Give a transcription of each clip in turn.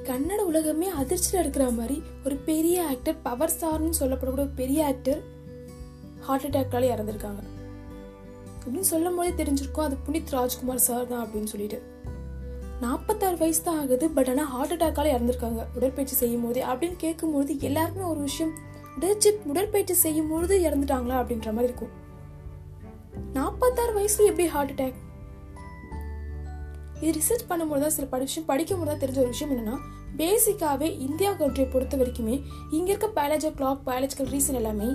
இன்னைக்கு கன்னட உலகமே அதிர்ச்சியில் இருக்கிற மாதிரி ஒரு பெரிய ஆக்டர் பவர் ஸ்டார்னு சொல்லப்படக்கூடிய ஒரு பெரிய ஆக்டர் ஹார்ட் அட்டாக்கால் இறந்துருக்காங்க. அப்படின்னு சொல்லும் போதே தெரிஞ்சிருக்கோம் அது புனித் ராஜ்குமார் சார் தான் அப்படின்னு சொல்லிட்டு. நாற்பத்தாறு வயசு தான் ஆகுது பட் ஆனால் ஹார்ட் அட்டாக்கால் இறந்துருக்காங்க. உடற்பயிற்சி செய்யும் போதே அப்படின்னு கேட்கும்போது எல்லாருமே ஒரு விஷயம் உடற்சி உடற்பயிற்சி செய்யும் பொழுது இறந்துட்டாங்களா? அப்படின்ற மாதிரி இருக்கும். நாற்பத்தாறு வயசுல எப்படி ஹார்ட் அட்டாக் இது ரிசர்ச் பண்ணும்போது தான் சில படி படிக்கும்போது படிக்கும் போது தான் தெரிஞ்ச ஒரு விஷயம் என்னன்னா பேசிக்காகவே இந்தியா கண்ட்ரியை பொறுத்த வரைக்குமே இங்கே இருக்க பயாலஜி கிளாக் பயாலஜிக்கல் ரீசன் எல்லாமே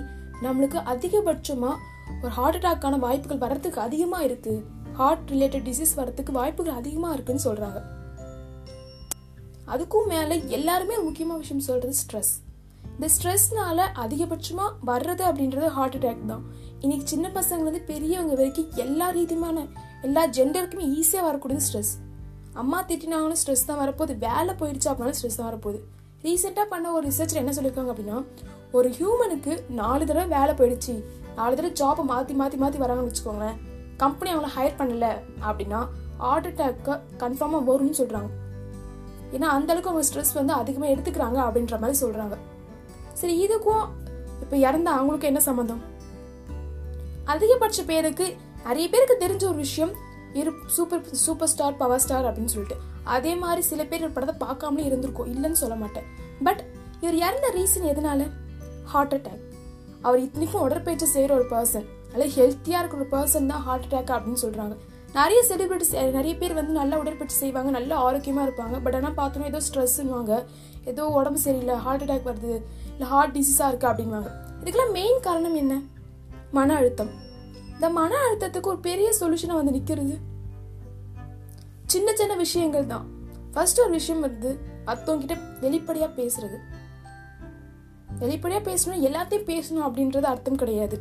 நம்மளுக்கு அதிகபட்சமாக ஒரு ஹார்ட் அட்டாக்கான வாய்ப்புகள் வர்றதுக்கு அதிகமாக இருக்கு. ஹார்ட் ரிலேட்டட் டிசீஸ் வர்றதுக்கு வாய்ப்புகள் அதிகமாக இருக்குன்னு சொல்கிறாங்க அதுக்கும் மேலே எல்லாருமே முக்கியமான விஷயம் சொல்கிறது ஸ்ட்ரெஸ் இந்த ஸ்ட்ரெஸ்னால அதிகபட்சமாக வர்றது அப்படின்றது ஹார்ட் அட்டாக் தான். இன்னைக்கு சின்ன பசங்க வந்து பெரியவங்க வரைக்கும் எல்லா ரீதியுமான எல்லா ஜெண்டருக்குமே ஈஸியாக வரக்கூடியது ஸ்ட்ரெஸ் அம்மா திட்டினாங்களும் ஸ்ட்ரெஸ் தான் வரப்போகுது. வேலை போயிடுச்சு அப்படின்னாலும் ஸ்ட்ரெஸ் தான் வரப்போகுது. ரீசெண்டாக பண்ண ஒரு ரிசர்ச்சில் என்ன சொல்லியிருக்காங்க அப்படின்னா ஒரு ஹியூமனுக்கு நாலு தடவை வேலை போயிடுச்சு. நாலு தடவை ஜாப்பை மாற்றி மாற்றி மாற்றி வராங்கன்னு வச்சுக்கோங்களேன். கம்பெனி அவங்கள ஹையர் பண்ணலை அப்படின்னா ஹார்ட் அட்டாக்கு கன்ஃபார்மாக வரும்னு சொல்கிறாங்க ஏன்னா அந்த அளவுக்கு அவங்க ஸ்ட்ரெஸ் வந்து அதிகமாக எடுத்துக்கிறாங்க அப்படின்ற மாதிரி சொல்கிறாங்க சரி இதுக்கும் இப்போ இறந்த அவங்களுக்கு என்ன சம்மந்தம் அதிகபட்ச பேருக்கு நிறைய பேருக்கு தெரிஞ்ச ஒரு விஷயம் இரு super super star power star அப்படின்னு சொல்லிட்டு. அதே மாதிரி சில பேர் ஒரு படத்தை பார்க்காமலே இருந்திருக்கும். இல்லைன்னு சொல்ல மாட்டேன். பட் இவர் இறந்த ரீசன் எதனால? ஹார்ட் அட்டாக் அவர் இத்தனைக்கும் உடற்பயிற்சி செய்கிற ஒரு பர்சன் நல்ல ஹெல்த்தியாக இருக்கிற ஒரு பர்சன் தான் ஹார்ட் அட்டாக் அப்படின்னு சொல்கிறாங்க நிறைய செலிபிரிட்டிஸ் நிறைய பேர் வந்து நல்லா உடற்பயிற்சி செய்வாங்க நல்ல ஆரோக்கியமாக இருப்பாங்க. பட் ஆனால் பார்த்தோன்னா ஏதோ ஸ்ட்ரெஸ்ஸுன்னுவாங்க ஏதோ உடம்பு சரியில்லை ஹார்ட் அட்டாக் வருது இல்லை ஹார்ட் டிசீஸாக இருக்குது அப்படின்வாங்க இதுக்கெல்லாம் மெயின் காரணம் என்ன? மன அழுத்தம். இந்த மன அழுத்தத்துக்கு ஒரு பெரிய சொல்யூஷனாக வந்து நிற்கிறது சின்ன சின்ன விஷயங்கள் தான். ஃபர்ஸ்ட் ஒரு விஷயம் வந்து மற்றவங்க கிட்ட வெளிப்படையாக பேசுறது. வெளிப்படையாக பேசணும் எல்லாத்தையும் பேசணும் அப்படின்றது அர்த்தம் கிடையாது.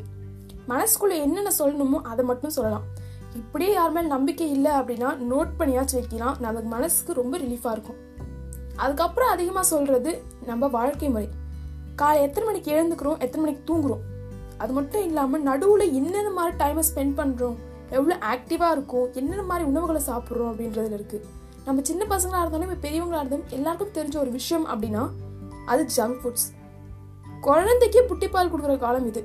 மனசுக்குள்ள என்னென்ன சொல்லணுமோ அதை மட்டும் சொல்லலாம். இப்படியே யார் மேல் நம்பிக்கை இல்லை அப்படின்னா நோட் பண்ணியாச்சும் வைக்கலாம். நமக்கு மனசுக்கு ரொம்ப ரிலீஃபாக இருக்கும். அதுக்கப்புறம் அதிகமாக சொல்கிறது நம்ம வாழ்க்கை முறை. காலை எத்தனை மணிக்கு எழுந்துக்கிறோம்? எத்தனை மணிக்கு தூங்குறோம்? அது மட்டும் இல்லாமல் நடுவில் என்னென்ன மாதிரி டைமை ஸ்பெண்ட் பண்ணுறோம் எவ்வளோ ஆக்டிவாக இருக்கும் என்னென்ன மாதிரி உணவுகளை சாப்பிட்றோம் அப்படின்றதுல இருக்குது நம்ம சின்ன பசங்களாக இருந்தாலும் இப்போ பெரியவங்களாக இருந்தாலும் எல்லாருக்கும் தெரிஞ்ச ஒரு விஷயம் அப்படின்னா அது ஜங்க் ஃபுட்ஸ் குழந்தைக்கே புட்டிப்பால் கொடுக்குற காலம் இது.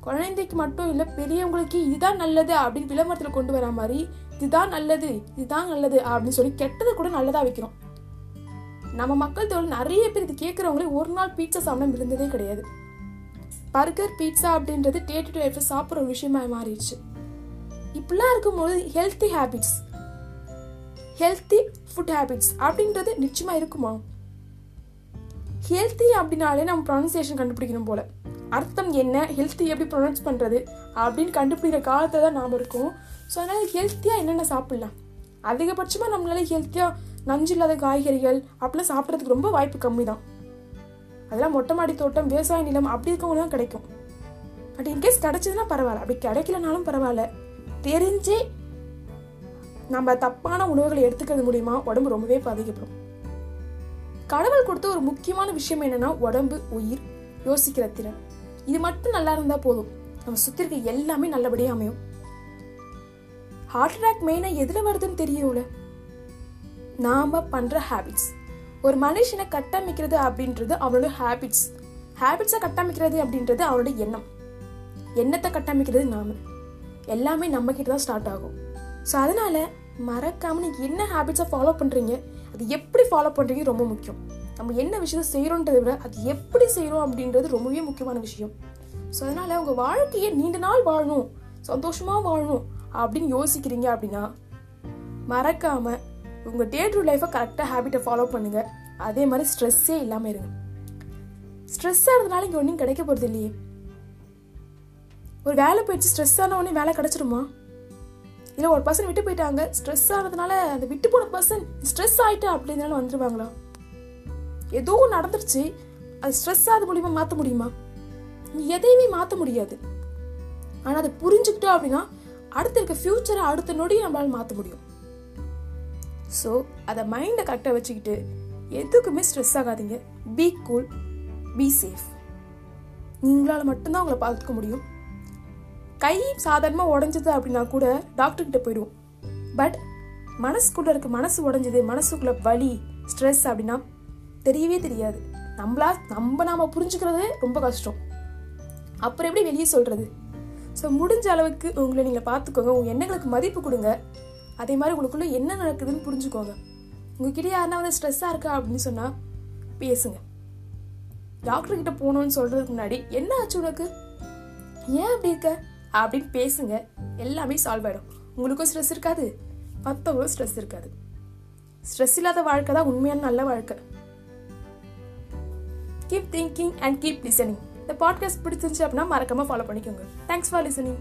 குழந்தைக்கு மட்டும் இல்லை பெரியவங்களுக்கு இதுதான் நல்லது அப்படின்னு விளம்பரத்தில் கொண்டு வர மாதிரி இதுதான் நல்லது இதுதான் நல்லது அப்படின்னு சொல்லி கெட்டது கூட நல்லதாக வைக்கிறோம். நம்ம மக்கள் தோல் நிறைய பேர் இது கேட்குறவங்களே ஒரு நாள் பீட்சா சாப்பிட இருந்ததே கிடையாது. பர்கர் பீட்சா அப்படின்றது டே டு டே சாப்பிட்ற ஒரு விஷயமா மாறிடுச்சு. இப்படிலாம் இருக்கும்போது healthy habits healthy food habits அப்படின்றது நிச்சயமா இருக்குமா? ஹெல்த்தி அப்படின்னாலே நம்ம ப்ரொனன்சியேஷன் கண்டுபிடிக்கணும் போல. அர்த்தம் என்ன ஹெல்த்தி எப்படி ப்ரொனவுன்ஸ் பண்ணுறது அப்படின்னு கண்டுபிடிக்கிற காலத்தில் தான் நாம் இருக்கோம். ஸோ அதனால் ஹெல்த்தியாக என்னென்ன சாப்பிட்லாம்? அதிகபட்சமாக நம்மளால ஹெல்த்தியாக நஞ்சு இல்லாத காய்கறிகள் அப்படிலாம் சாப்பிட்றதுக்கு ரொம்ப வாய்ப்பு கம்மி தான் அதெல்லாம் மொட்டை மாடி தோட்டம் விவசாய நிலம் அப்படி இருக்கவங்க தான் கிடைக்கும். பட் இன்கேஸ் கிடைச்சதுன்னா பரவாயில்ல. அப்படி கிடைக்கலனாலும் பரவாயில்ல. தெரிஞ்சு நம்ம தப்பான உணவுகளை எடுத்துக்கிறது மூலியமா உடம்பு ரொம்பவே பாதிக்கப்படும். கடவுள் கொடுத்த ஒரு முக்கியமான விஷயம் என்னன்னா உடம்பு உயிர் யோசிக்கிற திறன். இது மட்டும் நல்லா இருந்தா போதும். நம்ம சுத்தி இருக்க எல்லாமே நல்லபடியா அமையும். ஹார்ட் அட்டாக் மெயினா எதுல வருதுன்னு தெரியும்ல? நாம பண்ற ஹேபிட்ஸ் ஒரு மனுஷனை கட்டமைக்கிறது அப்படின்றது அவனோட ஹேபிட்ஸ் ஹேபிட்ஸை கட்டமைக்கிறது அப்படின்றது அவனோட எண்ணம். எண்ணத்தை கட்டமைக்கிறது நாம. எல்லாமே நம்ம கிட்ட தான் ஸ்டார்ட் ஆகும். ஸோ அதனால மறக்காம நீங்கள் என்ன ஹேபிட்ஸை ஃபாலோ பண்ணுறீங்க அது எப்படி ஃபாலோ பண்ணுறீங்க ரொம்ப முக்கியம். நம்ம என்ன விஷயத்த செய்கிறோன்றதை விட அது எப்படி செய்கிறோம் அப்படின்றது ரொம்பவே முக்கியமான விஷயம். ஸோ அதனால உங்கள் வாழ்க்கையை நீண்ட நாள் வாழணும் சந்தோஷமாக வாழணும் அப்படின்னு யோசிக்கிறீங்க அப்படின்னா மறக்காமல் உங்கள் டே டு லைஃப்பை கரெக்டாக ஹேபிட்டை ஃபாலோ பண்ணுங்க. அதே மாதிரி ஸ்ட்ரெஸ்ஸே இல்லாமல் இருங்க. ஸ்ட்ரெஸ் ஆகிறதுனால இங்கே ஒன்றும் கிடைக்க போகிறது இல்லையே. ஒரு வேலை போயிடுச்சு ஸ்ட்ரெஸ் ஆன உடனே வேலை கிடைச்சிருமா இல்லை ஒரு பர்சன் விட்டு போயிட்டாங்க ஸ்ட்ரெஸ் ஆனதுனால அந்த விட்டு போன பர்சன் ஸ்ட்ரெஸ் ஆகிட்டா அப்படின்னால வந்துருவாங்களா? ஏதோ நடந்துருச்சு அது ஸ்ட்ரெஸ் ஆகுது மூலியமாக மாற்ற முடியுமா? நீ எதையுமே மாற்ற முடியாது. ஆனால் அதை புரிஞ்சுக்கிட்டோம் அப்படின்னா அடுத்த இருக்க ஃபியூச்சரை அடுத்த நொடியை நம்மளால் மாற்ற முடியும். ஸோ அதை மைண்டை கரெக்டாக வச்சுக்கிட்டு எதுக்குமே ஸ்ட்ரெஸ் ஆகாதீங்க. பி கூல் பி சேஃப் நீங்களால் மட்டும்தான் உங்களை பார்த்துக்க முடியும். கை சாதாரணமாக உடஞ்சது அப்படின்னா கூட டாக்டர்கிட்ட போயிடுவோம். பட் மனசுக்குள்ளே இருக்க மனசு உடைஞ்சது மனசுக்குள்ளே வலி ஸ்ட்ரெஸ் அப்படின்னா தெரியவே தெரியாது. நம்மளா நம்ம நாம் புரிஞ்சுக்கிறது ரொம்ப கஷ்டம். அப்புறம் எப்படி வெளியே சொல்கிறது ஸோ முடிஞ்ச அளவுக்கு உங்களை நீங்கள் பார்த்துக்கோங்க. உங்கள் எண்ணங்களுக்கு மதிப்பு கொடுங்க. அதே மாதிரி உங்களுக்குள்ள என்ன நடக்குதுன்னு புரிஞ்சுக்கோங்க. உங்ககிட்ட யாருன்னா வந்து ஸ்ட்ரெஸ்ஸாக இருக்கா அப்படின்னு சொன்னால் பேசுங்க. டாக்டர் கிட்ட போகணும்னு சொல்கிறதுக்கு முன்னாடி என்ன ஆச்சு உனக்கு? ஏன் அப்படி இருக்க? அப்படின்னு பேசுங்க. எல்லாமே சால்வ் ஆகிடும் உங்களுக்கும் ஸ்ட்ரெஸ் இருக்காது மற்றவங்களும் ஸ்ட்ரெஸ் இருக்காது. ஸ்ட்ரெஸ் இல்லாத வாழ்க்கை தான் உண்மையான நல்ல வாழ்க்கை. Keep thinking and keep listening இந்த பாட்காஸ்ட் பிடிச்சிருந்துச்சு அப்படின்னா மறக்காம ஃபாலோ பண்ணிக்கோங்க. Thanks for listening